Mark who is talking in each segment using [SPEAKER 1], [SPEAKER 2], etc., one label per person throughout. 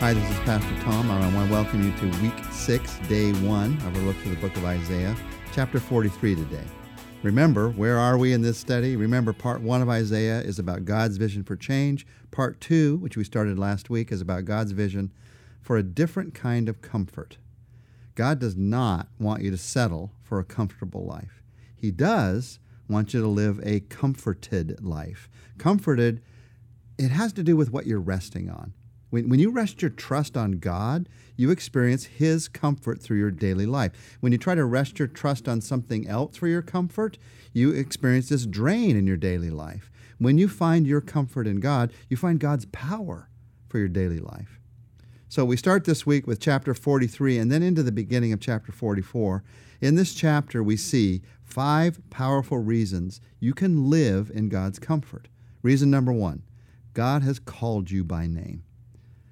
[SPEAKER 1] Hi, this is Pastor Tom, I want to welcome you to week six, day one of our look through the book of Isaiah, chapter 43 today. Remember, where are we in this study? Remember, part one of Isaiah is about God's vision for change. Part two, which we started last week, is about God's vision for a different kind of comfort. God does not want you to settle for a comfortable life. He does want you to live a comforted life. Comforted, it has to do with what you're resting on. When, when you rest your trust on God, you experience His comfort through your daily life. When you try to rest your trust on something else for your comfort, you experience this drain in your daily life. When you find your comfort in God, you find God's power for your daily life. So we start this week with chapter 43 and then into the beginning of chapter 44. In this chapter, we see five powerful reasons you can live in God's comfort. Reason number one God has called you by name.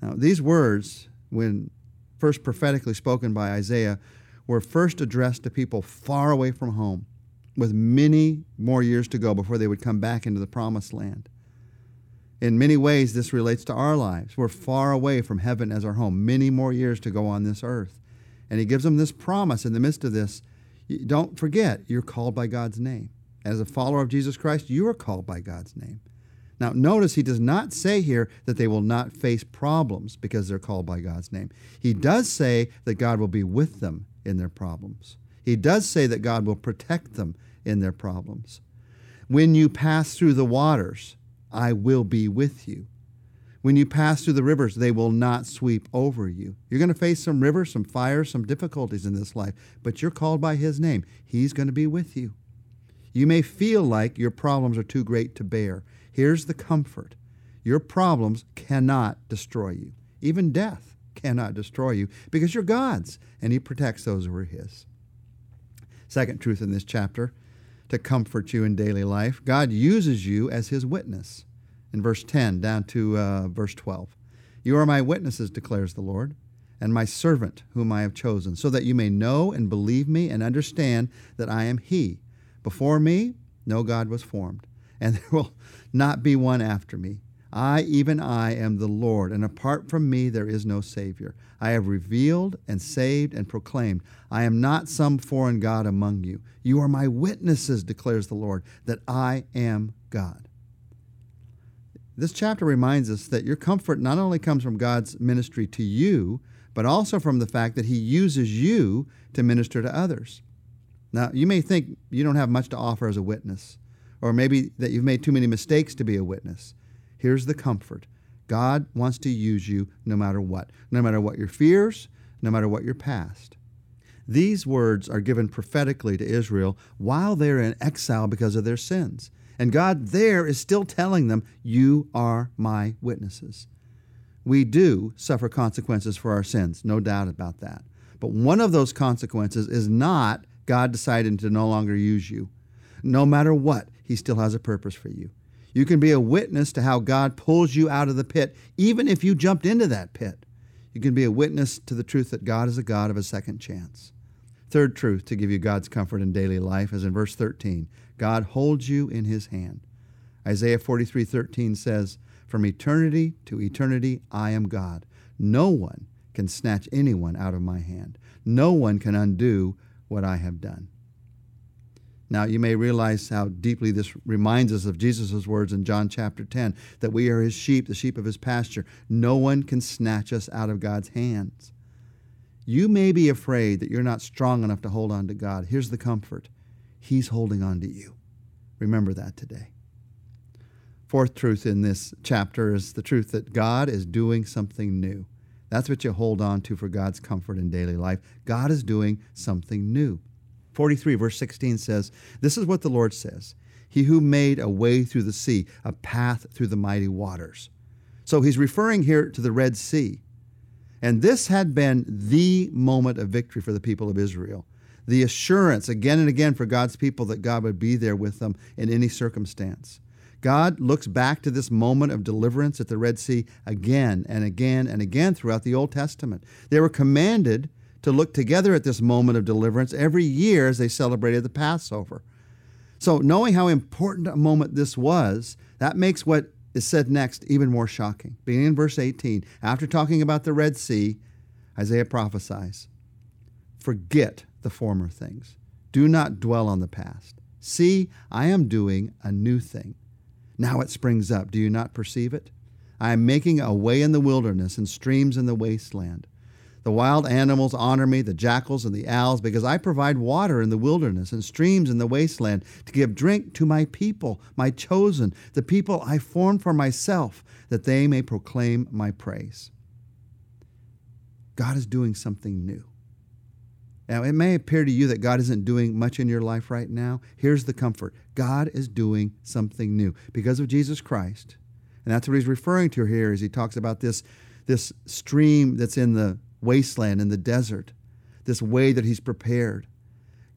[SPEAKER 1] Now, these words, when first prophetically spoken by Isaiah, were first addressed to people far away from home, with many more years to go before they would come back into the promised land. In many ways, this relates to our lives. We're far away from heaven as our home, many more years to go on this earth. And he gives them this promise in the midst of this don't forget, you're called by God's name. As a follower of Jesus Christ, you are called by God's name. Now, notice he does not say here that they will not face problems because they're called by God's name. He does say that God will be with them in their problems. He does say that God will protect them in their problems. When you pass through the waters, I will be with you. When you pass through the rivers, they will not sweep over you. You're going to face some rivers, some fires, some difficulties in this life, but you're called by His name. He's going to be with you. You may feel like your problems are too great to bear. Here's the comfort your problems cannot destroy you. Even death cannot destroy you because you're God's and He protects those who are His. Second truth in this chapter to comfort you in daily life God uses you as His witness. In verse 10 down to uh, verse 12. You are my witnesses, declares the Lord, and my servant whom I have chosen, so that you may know and believe me and understand that I am He. Before me, no God was formed and there will not be one after me. I, even I, am the Lord, and apart from me there is no Savior. I have revealed and saved and proclaimed. I am not some foreign God among you. You are my witnesses, declares the Lord, that I am God. This chapter reminds us that your comfort not only comes from God's ministry to you, but also from the fact that He uses you to minister to others. Now, you may think you don't have much to offer as a witness or maybe that you've made too many mistakes to be a witness. Here's the comfort God wants to use you no matter what, no matter what your fears, no matter what your past. These words are given prophetically to Israel while they're in exile because of their sins. And God there is still telling them, You are my witnesses. We do suffer consequences for our sins, no doubt about that. But one of those consequences is not God decided to no longer use you. No matter what, He still has a purpose for you. You can be a witness to how God pulls you out of the pit, even if you jumped into that pit. You can be a witness to the truth that God is a God of a second chance. Third truth to give you God's comfort in daily life is in verse 13 God holds you in His hand. Isaiah 43 13 says, From eternity to eternity, I am God. No one can snatch anyone out of my hand. No one can undo what I have done. Now, you may realize how deeply this reminds us of Jesus' words in John chapter 10 that we are his sheep, the sheep of his pasture. No one can snatch us out of God's hands. You may be afraid that you're not strong enough to hold on to God. Here's the comfort He's holding on to you. Remember that today. Fourth truth in this chapter is the truth that God is doing something new. That's what you hold on to for God's comfort in daily life. God is doing something new. 43, verse 16 says, This is what the Lord says He who made a way through the sea, a path through the mighty waters. So he's referring here to the Red Sea. And this had been the moment of victory for the people of Israel. The assurance again and again for God's people that God would be there with them in any circumstance. God looks back to this moment of deliverance at the Red Sea again and again and again throughout the Old Testament. They were commanded to look together at this moment of deliverance every year as they celebrated the Passover. So, knowing how important a moment this was, that makes what is said next even more shocking. Beginning in verse 18, after talking about the Red Sea, Isaiah prophesies Forget the former things, do not dwell on the past. See, I am doing a new thing. Now it springs up. Do you not perceive it? I am making a way in the wilderness and streams in the wasteland. The wild animals honor me, the jackals and the owls, because I provide water in the wilderness and streams in the wasteland to give drink to my people, my chosen, the people I formed for myself, that they may proclaim my praise. God is doing something new. Now, it may appear to you that God isn't doing much in your life right now. Here's the comfort God is doing something new because of Jesus Christ. And that's what he's referring to here as he talks about this, this stream that's in the wasteland, in the desert, this way that He's prepared.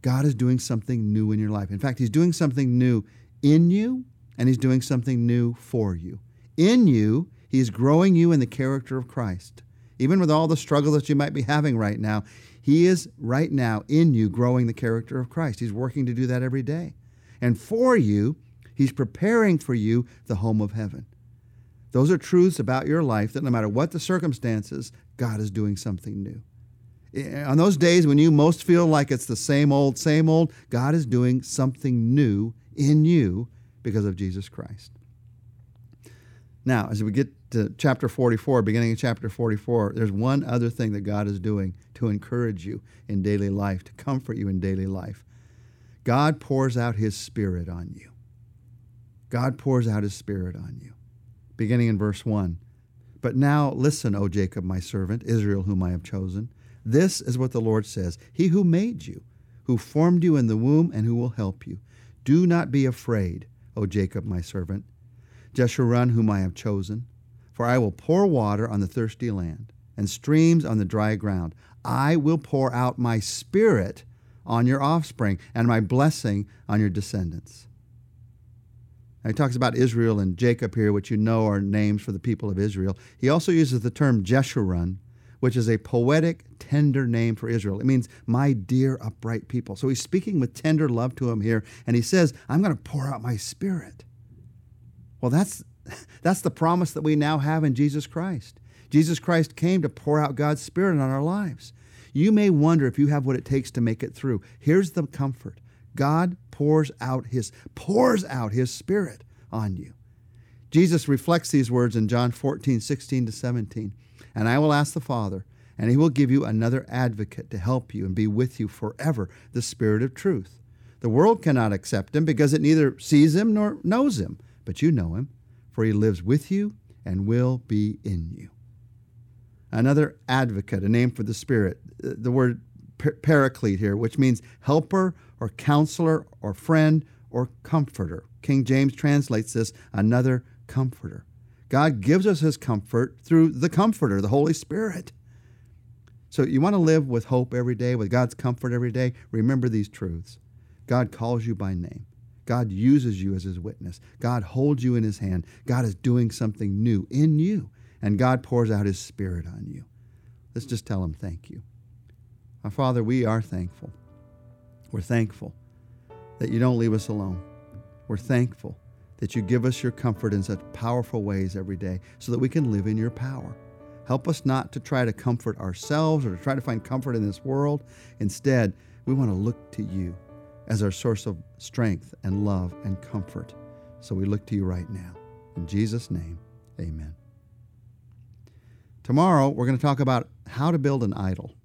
[SPEAKER 1] God is doing something new in your life. In fact, He's doing something new in you, and He's doing something new for you. In you, He's growing you in the character of Christ. Even with all the struggle that you might be having right now, He is right now in you growing the character of Christ. He's working to do that every day. And for you, He's preparing for you the home of heaven. Those are truths about your life that no matter what the circumstances, God is doing something new. Eh, on those days when you most feel like it's the same old, same old, God is doing something new in you because of Jesus Christ. Now, as we get to chapter 44, beginning of chapter 44, there's one other thing that God is doing to encourage you in daily life, to comfort you in daily life. God pours out His Spirit on you. God pours out His Spirit on you beginning in verse 1. But now listen, O Jacob, my servant, Israel, whom I have chosen. This is what the Lord says He who made you, who formed you in the womb, and who will help you. Do not be afraid, O Jacob, my servant, Jeshurun, whom I have chosen. For I will pour water on the thirsty land, and streams on the dry ground. I will pour out my spirit on your offspring, and my blessing on your descendants. Now, he talks about Israel and Jacob here, which you know are names for the people of Israel. He also uses the term Jeshurun, which is a poetic, tender name for Israel. It means my dear, upright people. So he's speaking with tender love to him here, and he says, I'm going to pour out my spirit. Well, that's, that's the promise that we now have in Jesus Christ. Jesus Christ came to pour out God's spirit on our lives. You may wonder if you have what it takes to make it through. Here's the comfort God pours out his pours out his spirit on you. Jesus reflects these words in John 14, 16 to 17. And I will ask the Father, and he will give you another advocate to help you and be with you forever, the Spirit of truth. The world cannot accept him because it neither sees him nor knows him, but you know him, for he lives with you and will be in you. Another advocate, a name for the Spirit. Uh, the word paraclete here, which means helper or counselor or friend or comforter. King James translates this another comforter. God gives us his comfort through the comforter, the Holy Spirit. So you want to live with hope every day, with God's comfort every day? Remember these truths. God calls you by name. God uses you as his witness. God holds you in his hand. God is doing something new in you, and God pours out his spirit on you. Let's just tell him thank you. Our Father, we are thankful. We're thankful that you don't leave us alone. We're thankful that you give us your comfort in such powerful ways every day so that we can live in your power. Help us not to try to comfort ourselves or to try to find comfort in this world. Instead, we want to look to you as our source of strength and love and comfort. So we look to you right now. In Jesus' name, amen. Tomorrow, we're going to talk about how to build an idol.